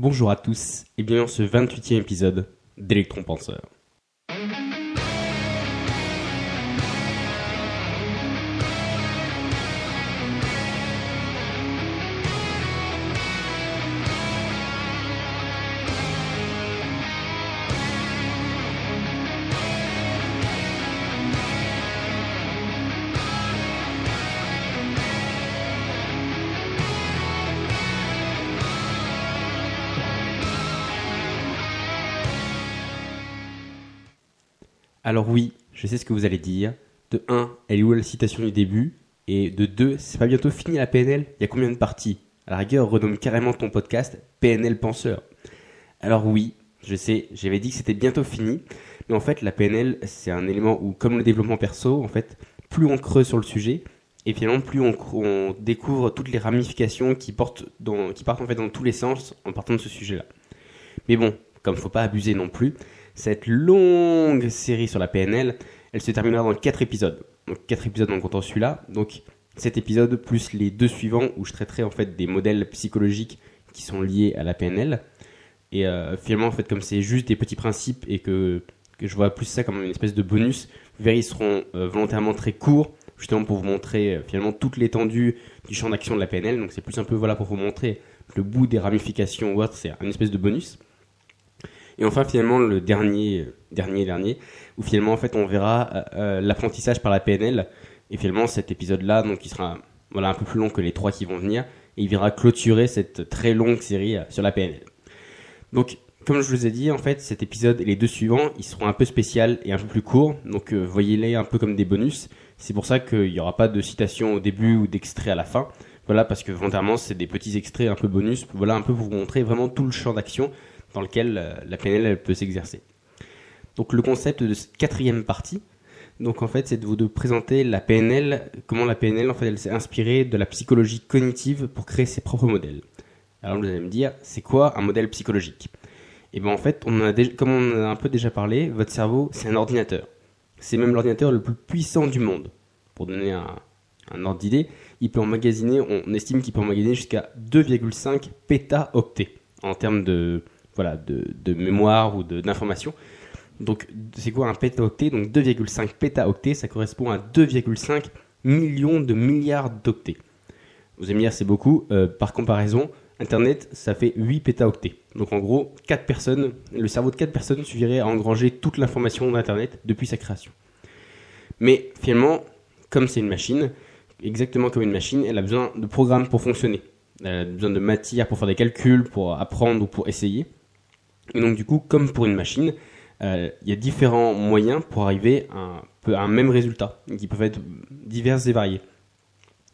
Bonjour à tous et bienvenue dans ce 28e épisode d'Electron Penseur. Alors oui, je sais ce que vous allez dire. De 1, elle est où la citation du début? Et de 2, c'est pas bientôt fini la PNL Il y a combien de parties? À la rigueur, renomme carrément ton podcast PNL Penseur. Alors oui, je sais, j'avais dit que c'était bientôt fini, mais en fait la PNL c'est un élément où, comme le développement perso, en fait, plus on creuse sur le sujet, et finalement plus on, découvre toutes les ramifications qui, portent dans, qui partent en fait dans tous les sens en partant de ce sujet-là. Mais bon, comme faut pas abuser non plus, cette longue série sur la PNL, elle se terminera dans 4 épisodes. Donc 4 épisodes en comptant celui-là. Donc cet épisode plus les deux suivants où je traiterai en fait des modèles psychologiques qui sont liés à la PNL. Et euh, finalement, en fait, comme c'est juste des petits principes et que, que je vois plus ça comme une espèce de bonus, vous verrez, ils seront euh, volontairement très courts, justement pour vous montrer euh, finalement toute l'étendue du champ d'action de la PNL. Donc c'est plus un peu voilà pour vous montrer le bout des ramifications ou autre, c'est une espèce de bonus. Et enfin, finalement, le dernier, dernier, dernier, où finalement, en fait, on verra euh, euh, l'apprentissage par la PNL. Et finalement, cet épisode-là, donc, il sera voilà, un peu plus long que les trois qui vont venir. Et il viendra clôturer cette très longue série euh, sur la PNL. Donc, comme je vous ai dit, en fait, cet épisode et les deux suivants, ils seront un peu spéciaux et un peu plus courts. Donc, voyez-les un peu comme des bonus. C'est pour ça qu'il n'y aura pas de citation au début ou d'extrait à la fin. Voilà, parce que volontairement, c'est des petits extraits un peu bonus. Voilà, un peu pour vous montrer vraiment tout le champ d'action dans lequel euh, la PNL peut s'exercer. Donc le concept de cette quatrième partie, donc en fait, c'est de vous de présenter la PNL, comment la PNL en fait elle s'est inspirée de la psychologie cognitive pour créer ses propres modèles. Alors vous allez me dire, c'est quoi un modèle psychologique? Et eh bien en fait, on a comme on a un peu déjà parlé, votre cerveau c'est un ordinateur. C'est même l'ordinateur le plus puissant du monde. Pour donner un, un ordre d'idée, il peut emmagasiner, on estime qu'il peut emmagasiner jusqu'à 2,5 pétaoctets en termes de, voilà, de, mémoire ou d'information. Donc, c'est quoi un pétaoctet? Donc, 2,5 pétaoctets, ça correspond à 2,5 millions de milliards d'octets. Vous allez me dire, c'est beaucoup. Euh, par comparaison, Internet, ça fait 8 pétaoctets. Donc, en gros, 4 personnes, le cerveau de 4 personnes suffirait à engranger toute l'information d'Internet depuis sa création. Mais finalement, comme c'est une machine, exactement comme une machine, elle a besoin de programmes pour fonctionner. Elle a besoin de matière pour faire des calculs, pour apprendre ou pour essayer. Et donc du coup, comme pour une machine, euh, il y a différents moyens pour arriver à un, un, même résultat, qui peuvent être divers et variés.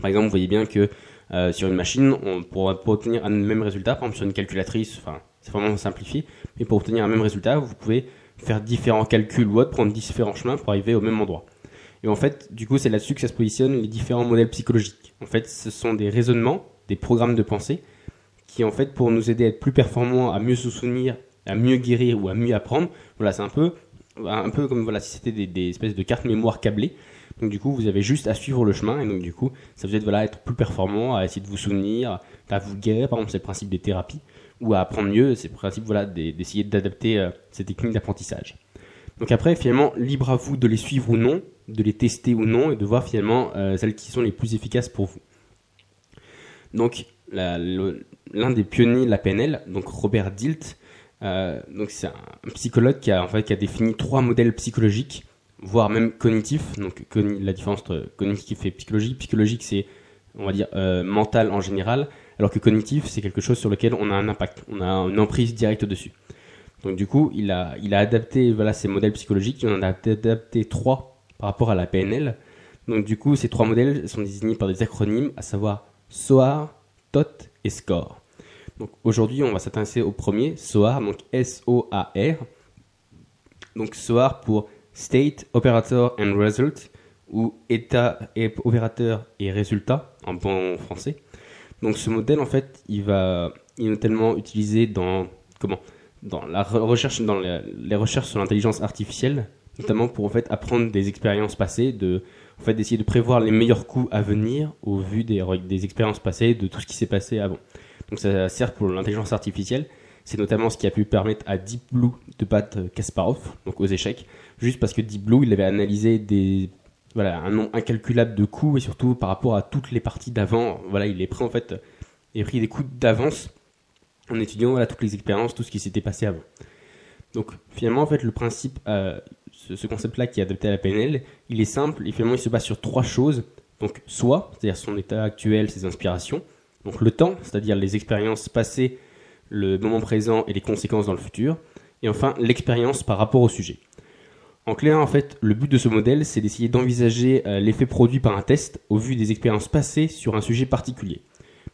Par exemple, vous voyez bien que euh, sur une machine, on pourra pas obtenir un même résultat, par exemple sur une calculatrice, enfin c'est vraiment simplifié, mais pour obtenir un même résultat, vous pouvez faire différents calculs ou autre, prendre différents chemins pour arriver au même endroit. Et en fait, du coup, c'est là-dessus que ça se positionne les différents modèles psychologiques. En fait, ce sont des raisonnements, des programmes de pensée, qui en fait, pour nous aider à être plus performants, à mieux se souvenir à mieux guérir ou à mieux apprendre. Voilà, c'est un peu, un peu comme voilà, si c'était des, espèces de cartes mémoire câblées. Donc du coup, vous avez juste à suivre le chemin et donc du coup, ça vous aide voilà, à être plus performant, à essayer de vous souvenir, à vous guérir. Par exemple, c'est le principe des thérapies ou à apprendre mieux. C'est le principe voilà d'essayer d'adapter euh, ces techniques d'apprentissage. Donc après, finalement, libre à vous de les suivre ou non, de les tester ou non et de voir finalement euh, celles qui sont les plus efficaces pour vous. Donc l'un des pionniers de la PNL, donc Robert Dilt, euh, donc c'est un psychologue qui a en fait qui a défini trois modèles psychologiques, voire même cognitifs. Donc la différence entre cognitif et psychologique. Psychologique c'est on va dire euh, mental en général, alors que cognitif c'est quelque chose sur lequel on a un impact, on a une emprise directe dessus. Donc du coup il a il a adapté voilà ces modèles psychologiques, il en a adapté trois par rapport à la PNL. Donc du coup ces trois modèles sont désignés par des acronymes, à savoir SOAR, TOT et SCORE. Donc aujourd'hui, on va s'intéresser au premier, SOAR, donc S-O-A-R. Donc SOAR pour State, Operator and Result, ou État, et opérateur et résultat, en bon français. Donc ce modèle, en fait, il va, il est notamment utilisé dans, comment, dans la recherche, dans les, recherches sur l'intelligence artificielle, notamment pour en fait apprendre des expériences passées, de, en fait, d'essayer de prévoir les meilleurs coups à venir au vu des, des expériences passées, de tout ce qui s'est passé avant. Donc ça sert pour l'intelligence artificielle. C'est notamment ce qui a pu permettre à Deep Blue de battre Kasparov, donc aux échecs, juste parce que Deep Blue, il avait analysé des voilà, un nombre incalculable de coups et surtout par rapport à toutes les parties d'avant. Voilà, il est pris en fait, il a pris des coups d'avance en étudiant voilà, toutes les expériences, tout ce qui s'était passé avant. Donc finalement, en fait, le principe, euh, ce, concept-là qui est adapté à la PNL, il est simple et finalement il se base sur trois choses. Donc soit, c'est-à-dire son état actuel, ses inspirations. Donc le temps, c'est-à-dire les expériences passées, le moment présent et les conséquences dans le futur. Et enfin, l'expérience par rapport au sujet. En clair, en fait, le but de ce modèle, c'est d'essayer d'envisager euh, l'effet produit par un test au vu des expériences passées sur un sujet particulier.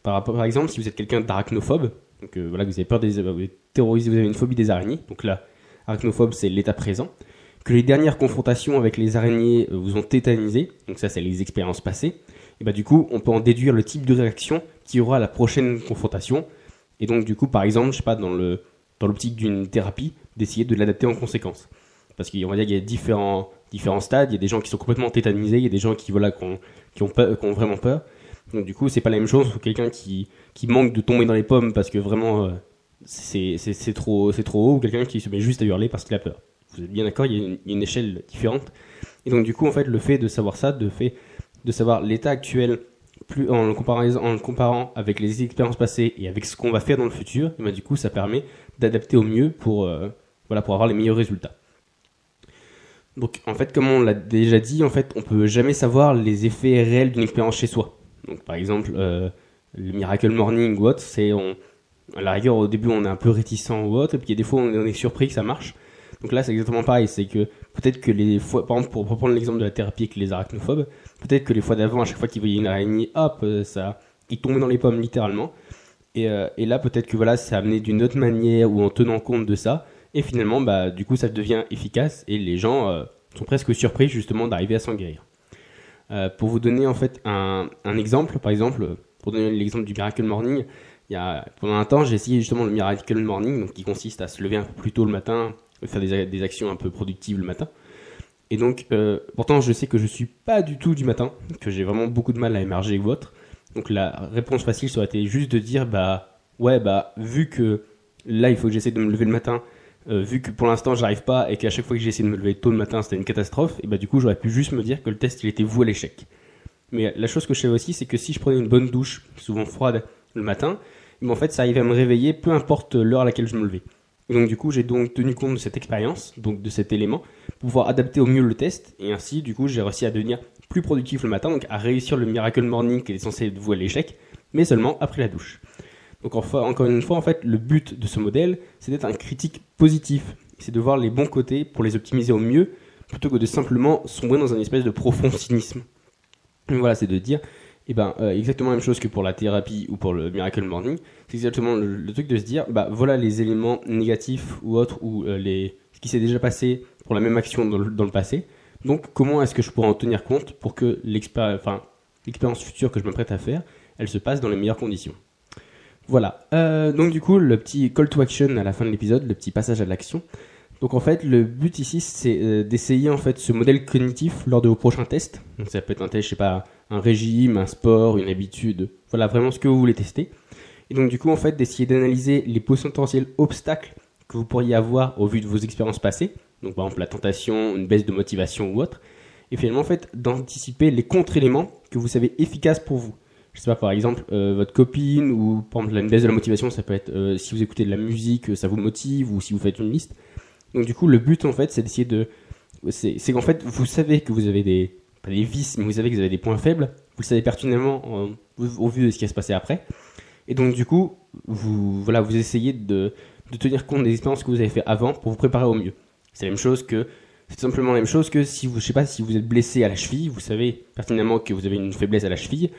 Par, exemple, si vous êtes quelqu'un d'arachnophobe, donc euh, voilà, vous avez peur des, vous terrorisé, vous avez une phobie des araignées, donc là, arachnophobe, c'est l'état présent, que les dernières confrontations avec les araignées euh, vous ont tétanisé, donc ça, c'est les expériences passées, et bah du coup, on peut en déduire le type de réaction qui aura à la prochaine confrontation, et donc du coup, par exemple, je sais pas, dans le dans l'optique d'une thérapie, d'essayer de l'adapter en conséquence. Parce qu'on va dire qu'il y a différents, différents stades. Il y a des gens qui sont complètement tétanisés, il y a des gens qui, voilà, qui, ont, qui ont, vraiment peur. Donc du coup, c'est pas la même chose pour quelqu'un qui, qui manque de tomber dans les pommes parce que vraiment euh, c'est trop, trop haut ou quelqu'un qui se met juste à hurler parce qu'il a peur. Vous êtes bien d'accord, il, y a une échelle différente. Et donc du coup, en fait, le fait de savoir ça, de fait de savoir l'état actuel plus en le, comparant, avec les expériences passées et avec ce qu'on va faire dans le futur, ben, du coup, ça permet d'adapter au mieux pour, euh, pour avoir les meilleurs résultats. Donc en fait, comme on l'a déjà dit, en fait, on peut jamais savoir les effets réels d'une expérience chez soi. Donc par exemple, euh, le Miracle Morning ou autre, c'est on, à la rigueur au début on est un peu réticent ou autre, et puis des fois on est surpris que ça marche. Donc là c'est exactement pareil, c'est que peut-être que les fois, par exemple pour reprendre l'exemple de la thérapie avec les arachnophobes, peut-être que les fois d'avant, à chaque fois qu'ils voyaient une araignée, hop, euh, ça, ils tombaient dans les pommes littéralement. Et, euh, là peut-être que voilà, c'est amené d'une autre manière ou en tenant compte de ça, et finalement, bah, du coup, ça devient efficace et les gens euh, sont presque surpris justement d'arriver à s'en guérir. Pour vous donner en fait un, exemple, par exemple, pour donner l'exemple du Miracle Morning, il pendant un temps, j'ai essayé justement le Miracle Morning, donc, qui consiste à se lever un peu plus tôt le matin, faire des actions un peu productives le matin. Et donc, euh, pourtant, je sais que je suis pas du tout du matin, que j'ai vraiment beaucoup de mal à émerger ou autre. Donc, la réponse facile ça aurait été juste de dire, bah, ouais, bah, vu que là, il faut que j'essaie de me lever le matin euh, vu que pour l'instant j'arrive pas et qu'à chaque fois que j'ai essayé de me lever tôt le matin c'était une catastrophe, et bah du coup j'aurais pu juste me dire que le test il était voué à l'échec. Mais la chose que je sais aussi c'est que si je prenais une bonne douche, souvent froide, le matin, en fait ça arrivait à me réveiller peu importe l'heure à laquelle je me levais. Donc du coup j'ai donc tenu compte de cette expérience, donc de cet élément, pour pouvoir adapter au mieux le test, et ainsi du coup j'ai réussi à devenir plus productif le matin, donc à réussir le miracle morning qui est censé voué à l'échec, mais seulement après la douche. Donc encore une fois, en fait, le but de ce modèle, c'est d'être un critique positif. C'est de voir les bons côtés pour les optimiser au mieux, plutôt que de simplement sombrer dans un espèce de profond cynisme. voilà, c'est de dire, eh ben, euh, exactement la même chose que pour la thérapie ou pour le Miracle Morning. C'est exactement le, truc de se dire, bah voilà les éléments négatifs ou autres, ou euh, les, ce qui s'est déjà passé pour la même action dans le, passé. Donc, comment est-ce que je pourrais en tenir compte pour que l'expérience future que je m'apprête à faire, elle se passe dans les meilleures conditions? Voilà. Euh, donc du coup, le petit call to action à la fin de l'épisode, le petit passage à l'action. Donc en fait, le but ici, c'est d'essayer en fait ce modèle cognitif lors de vos prochains tests. Donc ça peut être un test, je sais pas, un régime, un sport, une habitude. Voilà, vraiment ce que vous voulez tester. Et donc du coup, en fait, d'essayer d'analyser les potentiels obstacles que vous pourriez avoir au vu de vos expériences passées. Donc par exemple la tentation, une baisse de motivation ou autre. Et finalement, en fait, d'anticiper les contre-éléments que vous savez efficaces pour vous je sais pas, par exemple, euh, votre copine ou par exemple une baisse de la motivation, ça peut être euh, si vous écoutez de la musique, ça vous motive ou si vous faites une liste. Donc du coup, le but en fait, c'est d'essayer de, c'est qu'en fait, vous savez que vous avez des pas des vices, mais vous savez que vous avez des points faibles. Vous le savez pertinemment au vu de ce qui va se passer après. Et donc du coup, vous voilà, vous essayez de, tenir compte des expériences que vous avez fait avant pour vous préparer au mieux. C'est la même chose que c'est simplement la même chose que si vous, je sais pas, si vous êtes blessé à la cheville, vous savez pertinemment que vous avez une faiblesse à la cheville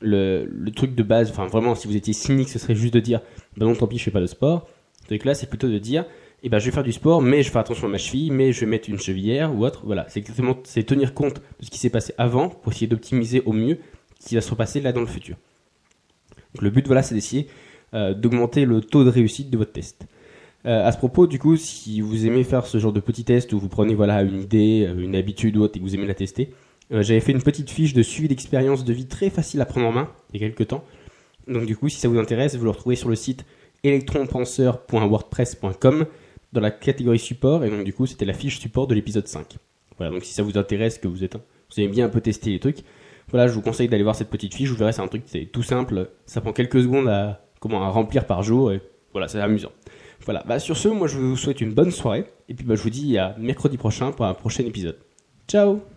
le, le, truc de base, enfin vraiment, si vous étiez cynique, ce serait juste de dire, bah non, tant pis, je fais pas de sport. Donc là, c'est plutôt de dire, eh ben, je vais faire du sport, mais je fais attention à ma cheville, mais je vais mettre une chevillère ou autre. Voilà, c'est exactement, c'est tenir compte de ce qui s'est passé avant pour essayer d'optimiser au mieux ce qui va se repasser là dans le futur. Donc le but, voilà, c'est d'essayer euh, d'augmenter le taux de réussite de votre test. Euh, à ce propos, du coup, si vous aimez faire ce genre de petits tests où vous prenez voilà une idée, euh, une habitude ou autre et que vous aimez la tester, euh, j'avais fait une petite fiche de suivi d'expérience de vie très facile à prendre en main il y a quelques temps. Donc du coup, si ça vous intéresse, vous le retrouvez sur le site electronpenseur.wordpress.com dans la catégorie support et donc du coup c'était la fiche support de l'épisode 5. Voilà, donc si ça vous intéresse, que vous êtes, vous aimez bien un peu tester les trucs, voilà, je vous conseille d'aller voir cette petite fiche. Vous verrez, c'est un truc, c'est tout simple. Ça prend quelques secondes à, comment, à remplir par jour et voilà, c'est amusant. Voilà, bah sur ce, moi je vous souhaite une bonne soirée et puis bah, je vous dis à mercredi prochain pour un prochain épisode. Ciao